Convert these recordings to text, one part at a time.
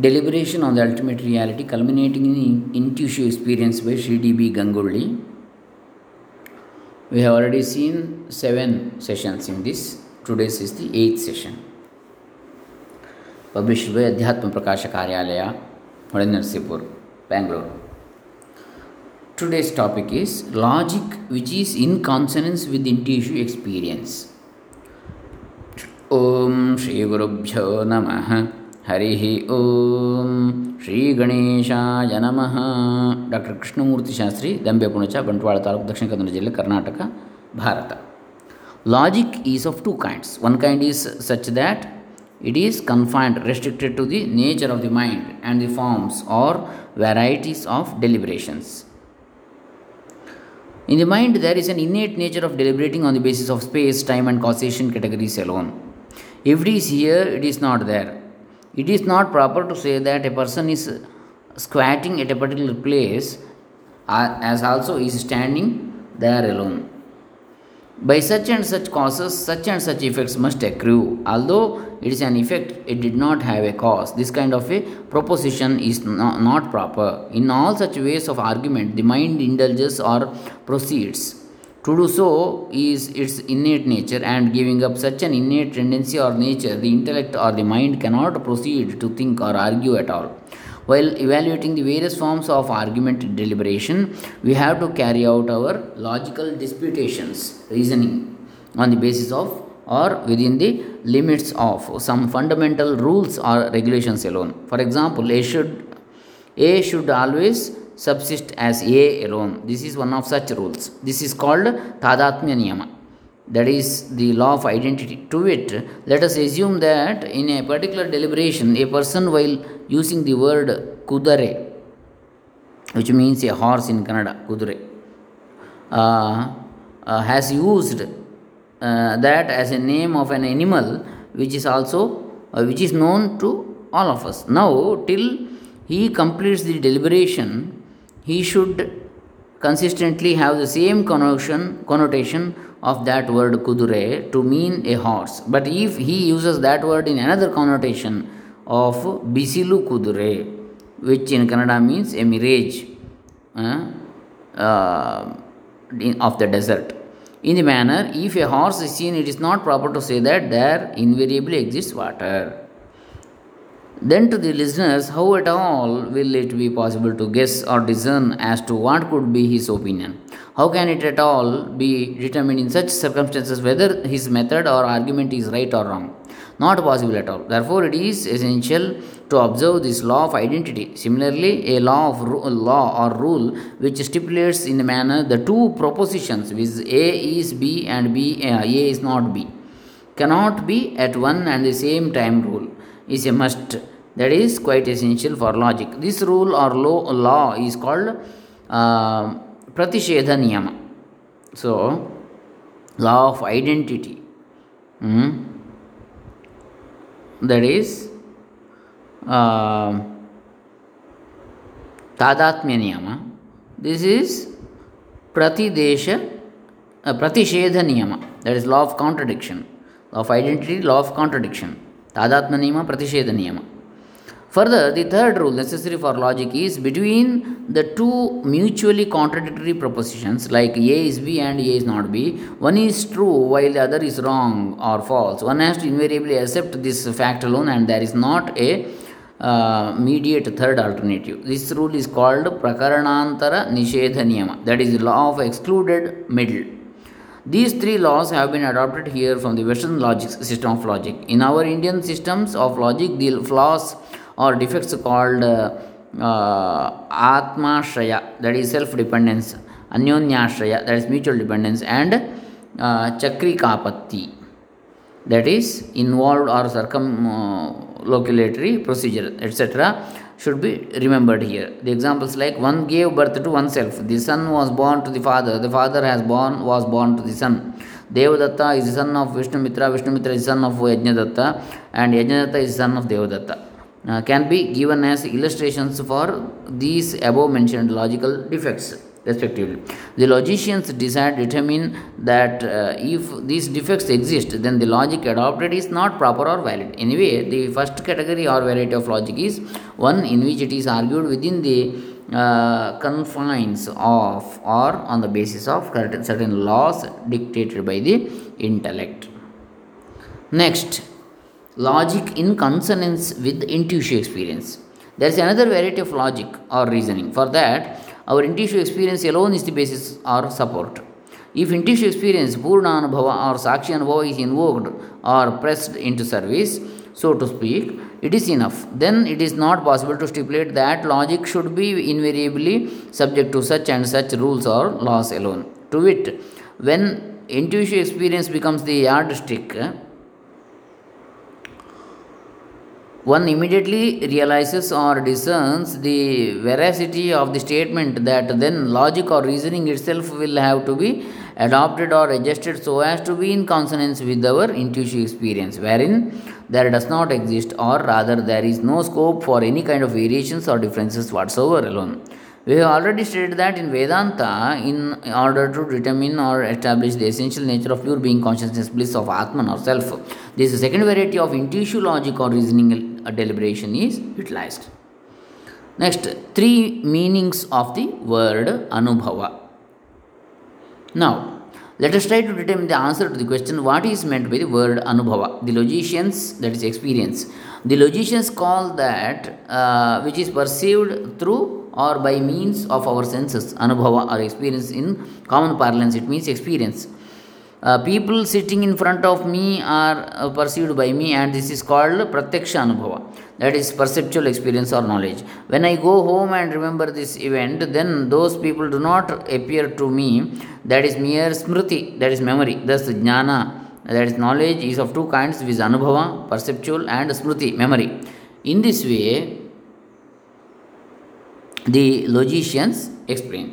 Deliberation on the Ultimate Reality, culminating in Intuitive Experience by Sri D.B. Gangolli. We have already seen seven sessions in this. Today's is the eighth session. Published by Adhyatma Prakasha Karyalaya, Narsipur, Bangalore. Today's topic is logic which is in consonance with intuitive experience. ॐ श्रीगुरुभ्यो नमः ನಮಃ ಹರಿ ಓಂ ಶ್ರೀ ಗಣೇಶಾಯ ನಮಃ doctor Krishnamurthy Shastri Dambe Punacha Bantwal taluk Dakshina Kannada ಜಿಲ್ಲೆ Karnataka Bharat logic is of two kinds one kind is such that it is confined restricted to the nature of the mind and the forms are varieties of deliberations In the mind, there is an innate nature of deliberating on the basis of space, time, and causation categories alone. If it is here, it is not there. It is not proper to say that a person is squatting at a particular place uh, as also is standing there alone. By such and such causes, such and such effects must accrue. Although it is an effect, it did not have a cause. This kind of a proposition is no, not proper. In all such ways of argument, the mind indulges or proceeds. To do so is its innate nature, and giving up such an innate tendency or nature, the intellect or the mind cannot proceed to think or argue at all. While evaluating the various forms of argument deliberation, we have to carry out our logical disputations, reasoning on the basis of or within the limits of some fundamental rules or regulations alone. For example, A should A should always subsist as A alone. This is one of such rules. This is called Tadatmya Niyama. That is the law of identity. To it, let us assume that in a particular deliberation, a person, while using the word kudare, which means a horse in Kannada, kudure, uh, uh, has used uh, that as a name of an animal which is also uh, which is known to all of us. Now, till he completes the deliberation, he should consistently have the same connotation, connotation of that word kudure to mean a horse. But if he uses that word in another connotation of bisilu kudure, which in Kannada means a mirage uh, uh, in, of the desert. In the manner, if a horse is seen, it is not proper to say that there invariably exists water. Then, to the listeners, how at all will it be possible to guess or discern as to what could be his opinion? How can it at all be determined in such circumstances whether his method or argument is right or wrong? Not possible at all. Therefore, it is essential to observe this law of identity. Similarly, a law of ru- law or rule which stipulates in a manner the two propositions, which A is B and B uh, A is not B, cannot be at one and the same time rule is a must. That is quite essential for logic. This rule or law, law is called uh, Pratishedha Niyama. So, law of identity. Hmm? That is uh, Tadatmya Niyama. This is Pratidesha, uh, Pratishedha Niyama. That is law of contradiction. Law of identity, law of contradiction. Pratishedha Niyama. Further, the third rule necessary for logic is between the two mutually contradictory propositions like A is B and A is not B, one is true while the other is wrong or false. One has to invariably accept this fact alone and there is not a uh, mediate third alternative. This rule is called Prakaranantara Nishedha that is law of excluded middle. These three laws have been adopted here from the Western logic system of logic. In our Indian systems of logic, the flaws or defects called uh, uh, Atma Shraya, that is self dependence, Anyonyashraya, that is mutual dependence, and uh, Chakrikapatti, that is involved or circumloculatory procedure, etc., should be remembered here. The examples like one gave birth to oneself, the son was born to the father, the father has born was born to the son. Devadatta is the son of Vishnumitra, Vishnumitra is son of Yajnadatta, and Yajnadatta is son of Devadatta. Uh, can be given as illustrations for these above mentioned logical defects. Respectively. The logicians decide determine that uh, if these defects exist, then the logic adopted is not proper or valid. Anyway, the first category or variety of logic is one in which it is argued within the uh, confines of or on the basis of certain laws dictated by the intellect. Next, logic in consonance with intuitive experience. There is another variety of logic or reasoning. For that, our intuitive experience alone is the basis or support. If intuitive experience, Purna Anubhava or Sakshi Anubhava is invoked or pressed into service, so to speak, it is enough. Then it is not possible to stipulate that logic should be invariably subject to such and such rules or laws alone. To wit, when intuitive experience becomes the yardstick, one immediately realizes or discerns the veracity of the statement that then logic or reasoning itself will have to be adopted or adjusted so as to be in consonance with our intuitive experience, wherein there does not exist, or rather, there is no scope for any kind of variations or differences whatsoever alone. We have already stated that in Vedanta, in order to determine or establish the essential nature of pure being consciousness, bliss of Atman or self, this second variety of intuitive logic or reasoning deliberation is utilized. Next, three meanings of the word Anubhava. Now, let us try to determine the answer to the question what is meant by the word Anubhava. The logicians, that is experience, the logicians call that uh, which is perceived through or by means of our senses, anubhava or experience in common parlance, it means experience. Uh, people sitting in front of me are uh, perceived by me, and this is called pratyaksha anubhava. That is perceptual experience or knowledge. When I go home and remember this event, then those people do not appear to me. That is mere smriti, that is memory. Thus, jnana, that is knowledge, is of two kinds, is anubhava, perceptual, and smriti, memory. In this way, the logicians explain.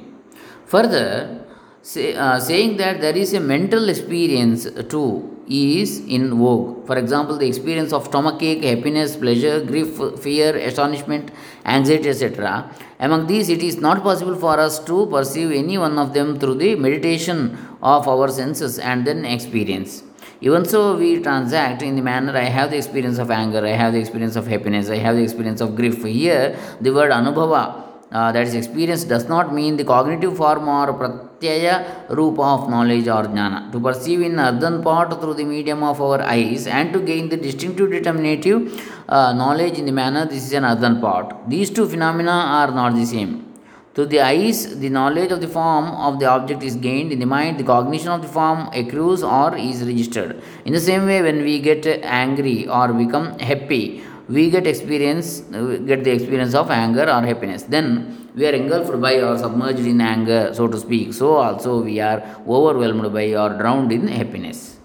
Further, say, uh, saying that there is a mental experience too is in vogue. For example, the experience of stomachache, happiness, pleasure, grief, fear, astonishment, anxiety, etc. Among these, it is not possible for us to perceive any one of them through the meditation of our senses and then experience. Even so, we transact in the manner I have the experience of anger, I have the experience of happiness, I have the experience of grief. Here, the word anubhava that is experience does not mean the cognitive form or pratyaya rupa of knowledge or jnana. To perceive in earthen pot through the medium of our eyes and to gain the distinctive determinative uh, knowledge in the manner this is an earthen pot. These two phenomena are not the same. To the eyes, the knowledge of the form of the object is gained. In the mind, the cognition of the form accrues or is registered. In the same way, when we get angry or become happy, we get experience we get the experience of anger or happiness then we are engulfed by or submerged in anger so to speak so also we are overwhelmed by or drowned in happiness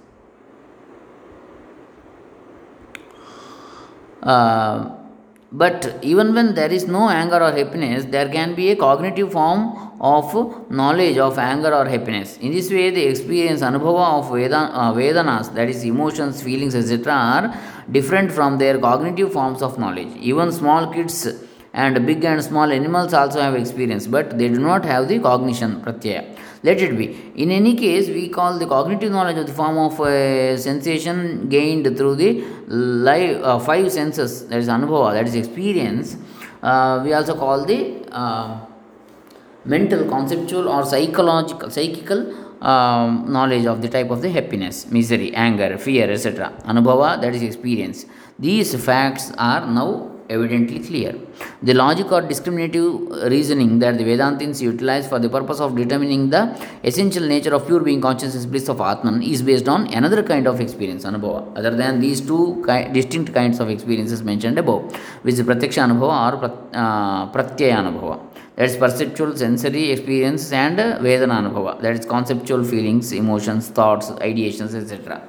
uh, but even when there is no anger or happiness, there can be a cognitive form of knowledge of anger or happiness. In this way, the experience, anubhava of Veda, uh, Vedanas, that is, emotions, feelings, etc., are different from their cognitive forms of knowledge. Even small kids and big and small animals also have experience, but they do not have the cognition, pratyaya. Let it be. In any case, we call the cognitive knowledge of the form of a sensation gained through the uh, five senses, that is anubhava, that is experience. Uh, we also call the uh, mental, conceptual, or psychological, psychical um, knowledge of the type of the happiness, misery, anger, fear, etc. Anubhava, that is experience. These facts are now evidently clear. The logic or discriminative reasoning that the Vedantins utilize for the purpose of determining the essential nature of pure being consciousness bliss of Atman is based on another kind of experience, Anubhava, other than these two distinct kinds of experiences mentioned above, which is Pratyaksha Anubhava or uh, Pratyaya Anubhava. That is perceptual sensory experience and Vedana Anubhava, that is conceptual feelings, emotions, thoughts, ideations, etc.,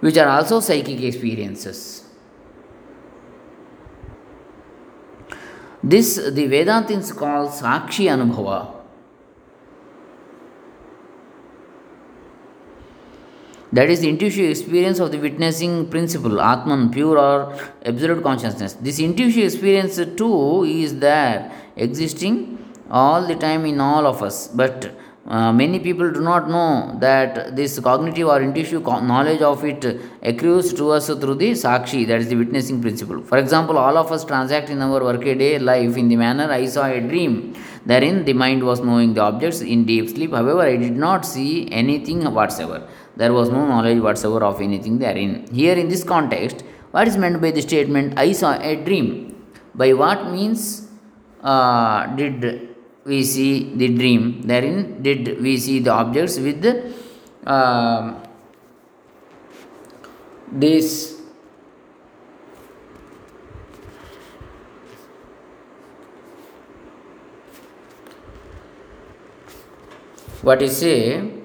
which are also psychic experiences. This the Vedantins call Sakshi Anubhava. That is the intuitive experience of the witnessing principle, Atman, pure or absolute consciousness. This intuitive experience too is there, existing all the time in all of us. But uh, many people do not know that this cognitive or intuitive knowledge of it accrues to us through the sakshi, that is the witnessing principle. For example, all of us transact in our workaday life in the manner I saw a dream. Therein, the mind was knowing the objects in deep sleep. However, I did not see anything whatsoever. There was no knowledge whatsoever of anything therein. Here, in this context, what is meant by the statement I saw a dream? By what means uh, did we see the dream? Therein, did we see the objects with uh, this what is say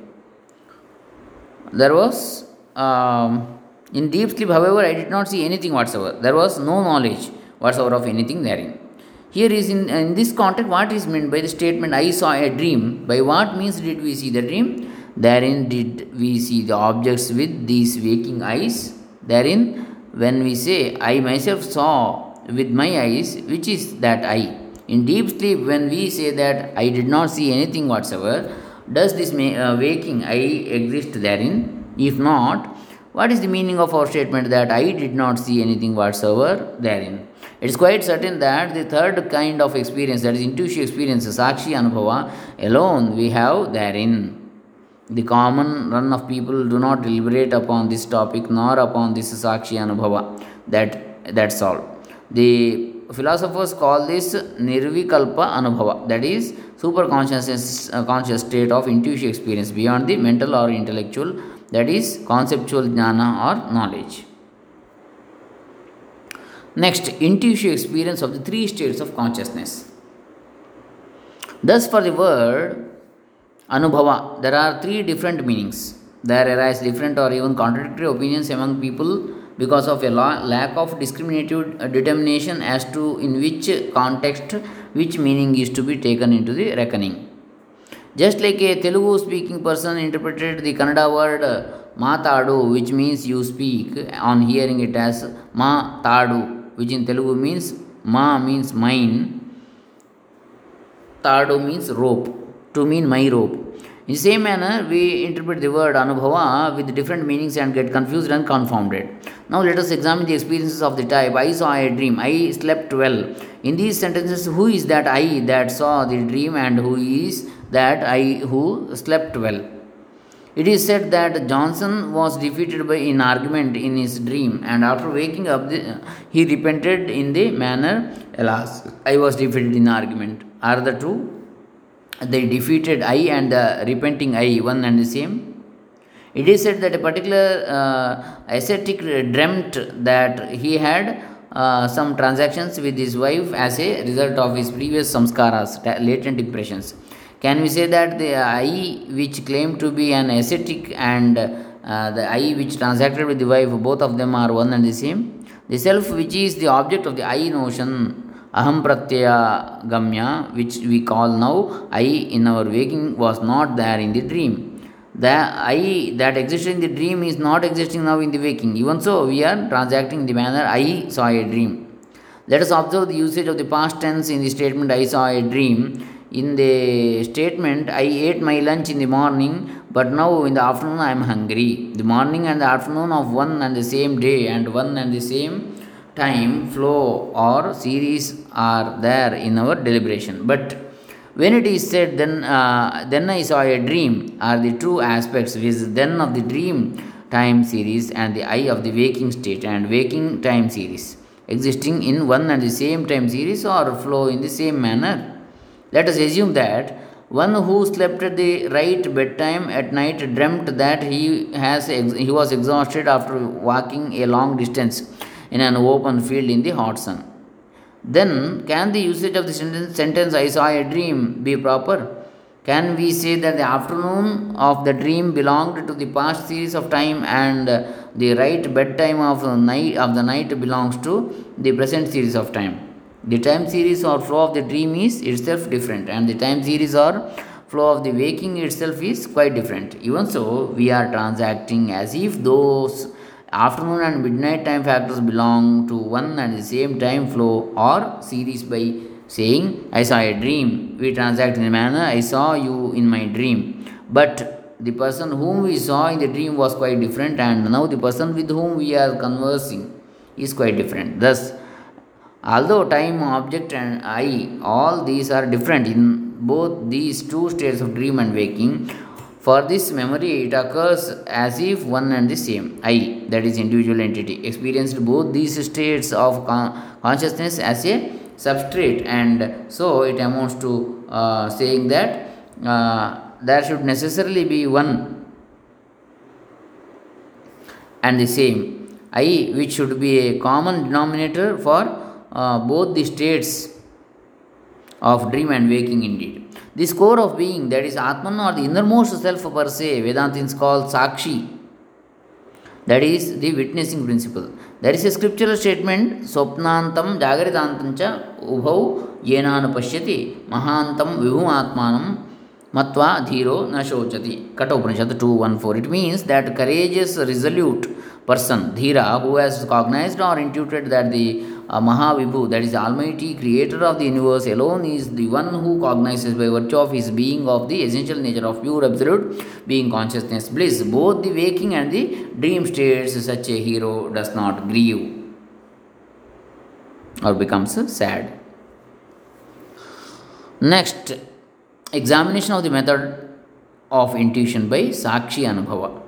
there was um, in deep sleep however i did not see anything whatsoever. There was no knowledge whatsoever of anything therein. Here is in, in this context what is meant by the statement i saw a dream. By what means did we see the dream? Therein did we see the objects with these waking eyes. Therein when we say i myself saw with my eyes which is that i. In deep sleep when we say that i did not see anything whatsoever does this uh, waking I exist therein? If not, what is the meaning of our statement that I did not see anything whatsoever therein? It is quite certain that the third kind of experience, that is intuitive experience, Sakshi Anubhava, alone we have therein. The common run of people do not deliberate upon this topic nor upon this Sakshi Anubhava. That, that's all. The philosophers call this Nirvikalpa Anubhava, that is super conscious uh, conscious state of intuitive experience beyond the mental or intellectual that is conceptual jnana or knowledge. Next intuitive experience of the three states of consciousness. Thus for the word anubhava there are three different meanings. There arise different or even contradictory opinions among people because of a lack of discriminative uh, determination as to in which context which meaning is to be taken into the reckoning. Just like a Telugu speaking person interpreted the Kannada word uh, Matadu, which means you speak, on hearing it as Ma Tadu, which in Telugu means Ma means mine, Tadu means rope, to mean my rope. In the same manner, we interpret the word Anubhava with different meanings and get confused and confounded. Now, let us examine the experiences of the type I saw a dream, I slept well. In these sentences, who is that I that saw the dream and who is that I who slept well? It is said that Johnson was defeated by in argument in his dream, and after waking up, he repented in the manner, Alas, I was defeated in argument. Are the two? The defeated I and the repenting I one and the same? It is said that a particular uh, ascetic dreamt that he had uh, some transactions with his wife as a result of his previous samskaras, latent impressions. Can we say that the I which claimed to be an ascetic and uh, the I which transacted with the wife, both of them are one and the same? The self which is the object of the I notion aham pratyaya gamya which we call now i in our waking was not there in the dream. The i that existed in the dream is not existing now in the waking. Even so we are transacting in the manner i saw a dream. Let us observe the usage of the past tense in the statement i saw a dream. In the statement i ate my lunch in the morning but now in the afternoon i am hungry. The morning and the afternoon of one and the same day and one and the same time flow or series are there in our deliberation. But when it is said then uh, then i saw a dream are the true aspects which then of the dream time series and the eye of the waking state and waking time series existing in one and the same time series or flow in the same manner. Let us assume that one who slept at the right bedtime at night dreamt that he has he was exhausted after walking a long distance in an open field in the hot sun. Then, can the usage of the sentence, I saw a dream be proper? Can we say that the afternoon of the dream belonged to the past series of time and the right bedtime of the night of the night belongs to the present series of time? The time series or flow of the dream is itself different, and the time series or flow of the waking itself is quite different. Even so, we are transacting as if those afternoon and midnight time factors belong to one and the same time flow or series by saying, I saw a dream. We transact in a manner, I saw you in my dream. But the person whom we saw in the dream was quite different, and now the person with whom we are conversing is quite different. Thus, although time, object, and I, all these are different in both these two states of dream and waking, for this memory, it occurs as if one and the same I, that is individual entity, experienced both these states of con- consciousness as a substrate, and so it amounts to uh, saying that uh, there should necessarily be one and the same I, which should be a common denominator for uh, both the states of dream and waking indeed. Or the innermost self per se, Vedantins call Sakshi, that is the witnessing principle. There is a scriptural statement, Swapnantam Jagritantamcha Ubhau Yenana Pashyati Mahantam Vibhumatmanam Matva Dhiro Na Shochati. Kata Upanishad 214. It means that courageous, resolute person, Dhira, who has cognized or intuited that the uh, Mahavibhu, that is Almighty Creator of the universe alone, is the one who cognizes by virtue of his being of the essential nature of pure absolute being consciousness bliss. Both the waking and the dream states, such a hero does not grieve or becomes sad. Next, examination of the method of intuition by Sakshi Anubhava.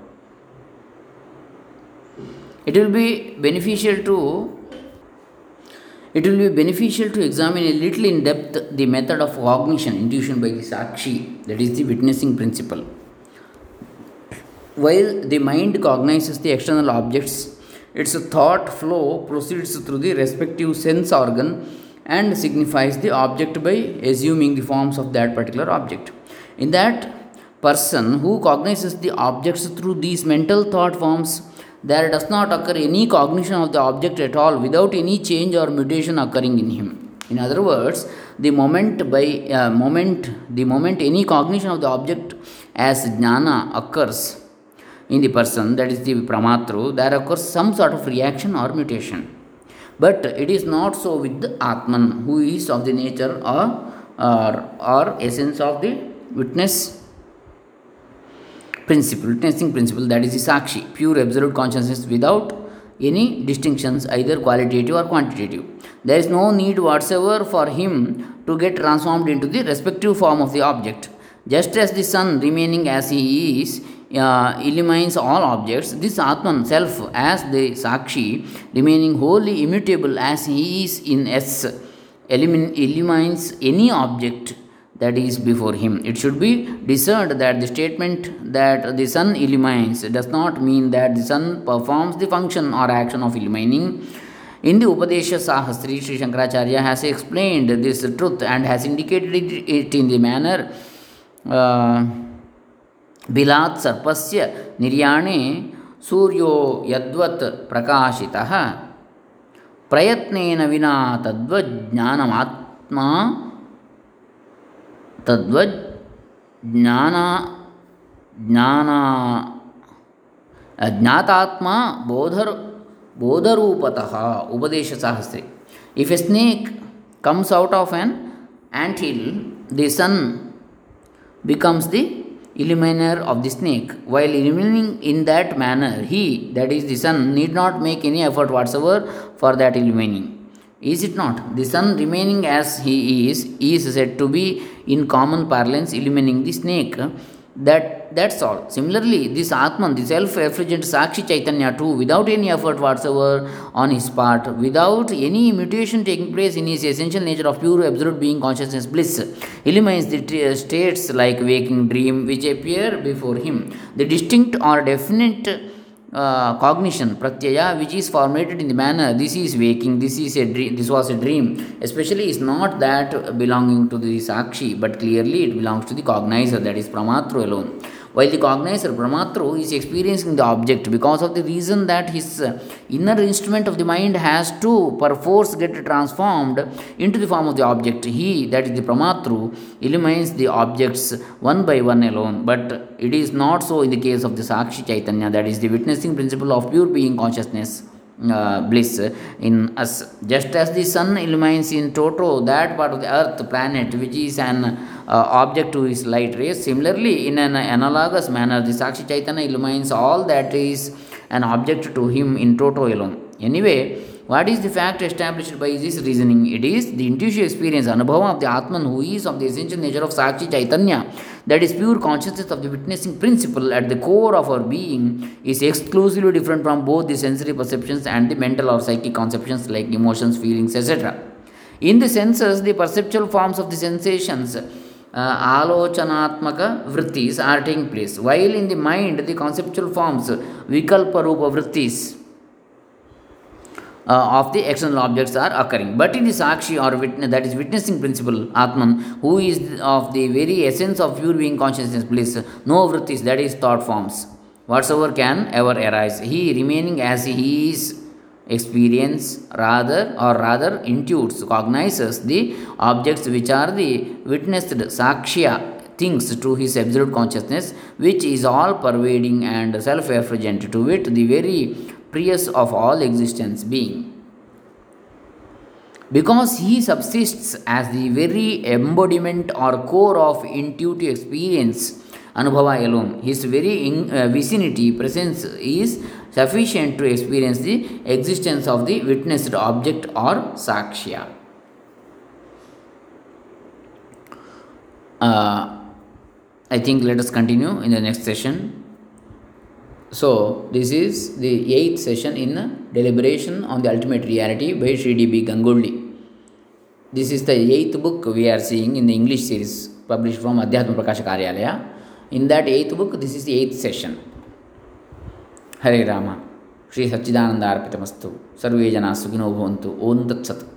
It will be beneficial to it will be beneficial to examine a little in depth the method of cognition, intuition by the Sakshi, that is the witnessing principle. While the mind cognizes the external objects, its thought flow proceeds through the respective sense organ and signifies the object by assuming the forms of that particular object. In that person who cognizes the objects through these mental thought forms, there does not occur any cognition of the object at all without any change or mutation occurring in him. In other words, the moment by uh, moment, the moment any cognition of the object as jnana occurs in the person, that is the pramatru, there occurs some sort of reaction or mutation. But it is not so with the Atman, who is of the nature or, or, or essence of the witness principle, witnessing principle, that is the Sakshi, pure absolute consciousness without any distinctions, either qualitative or quantitative. There is no need whatsoever for him to get transformed into the respective form of the object. Just as the sun remaining as he is uh, illumines all objects, this Atman self as the Sakshi remaining wholly immutable as he is in S illumines any object that is before him. It should be discerned that the statement that the sun illumines does not mean that the sun performs the function or action of illumining. In the Upadesha Sahasri, Sri Shankaracharya has explained this truth and has indicated it in the manner बिलात् सर्पस्य निर्याणे सूर्यो यद्वत् प्रकाशितः प्रयत्नेन विना तद्वज्ञानमात्मा ज्ञातात्मा बोधर, बोधरूपत उपदेश सहस्रे if a snake comes out of an ant hill the sun becomes the eliminator of the snake while eliminating in that manner he that is the sun need not make any effort whatsoever for that eliminating Is it not? The sun remaining as he is, is said to be in common parlance illumining the snake. That that's all. Similarly, this Atman, the self-effulgent Sakshi Chaitanya too, without any effort whatsoever on his part, without any mutation taking place in his essential nature of pure absolute being consciousness bliss, illumines the t- uh, states like waking dream which appear before him. The distinct or definite uh, cognition pratyaya which is formulated in the manner this is waking this is a dream this was a dream. Especially is not that belonging to the sakshi but clearly it belongs to the cognizer that is pramatru alone while the cognizer, Pramatru, is experiencing the object because of the reason that his uh, inner instrument of the mind has to perforce get transformed into the form of the object. He, that is the Pramatru, illumines the objects one by one alone. But it is not so in the case of the Sakshi Chaitanya, that is the witnessing principle of pure being consciousness. uh, bliss in us. Just as the sun illumines in toto that part of the earth planet which is an Uh, object to his light rays, similarly, in an analogous manner, the Sakshi Chaitanya illumines all that is an object to him in toto alone. Anyway, what is the fact established by this reasoning? It is the intuitive experience, anubhava of the Atman who is of the essential nature of Sakshi Chaitanya, that is pure consciousness of the witnessing principle at the core of our being, is exclusively different from both the sensory perceptions and the mental or psychic conceptions like emotions, feelings, etc. In the senses, the perceptual forms of the sensations vrittis are taking place, while in the mind, the conceptual forms vikalpa rupa vrittis uh, of the external objects are occurring. But in the Sakshi or witness, that is witnessing principle, Atman, who is of the very essence of pure being consciousness bliss, no vrittis, that is thought forms, whatsoever can ever arise. He remaining as he is experience rather or rather intuits, cognizes the objects which are the witnessed Sakshya things to his absolute consciousness, which is all pervading and self effulgent, to wit, the very prius of all existence being. Because he subsists as the very embodiment or core of intuitive experience, Anubhava alone, his very in, uh, vicinity, presence is sufficient to experience the existence of the witnessed object or sakshya. Uh, I think let us continue in the next session. So, this is the eighth session in Deliberation on the Ultimate Reality by Sri D.B. Gangolli. This is the eighth book we are seeing in the English series published from Adhyatma Prakasha Karyalaya. In that eighth book, this is the eighth session. Hare Rama. Shri Sachchidananda ಅರ್ಪಿತಮಸ್ತು ಸರ್ವೇ ಜನ ಸುಖಿನೋ ಭವಂತು. ಓಂ ತತ್ಸತ್.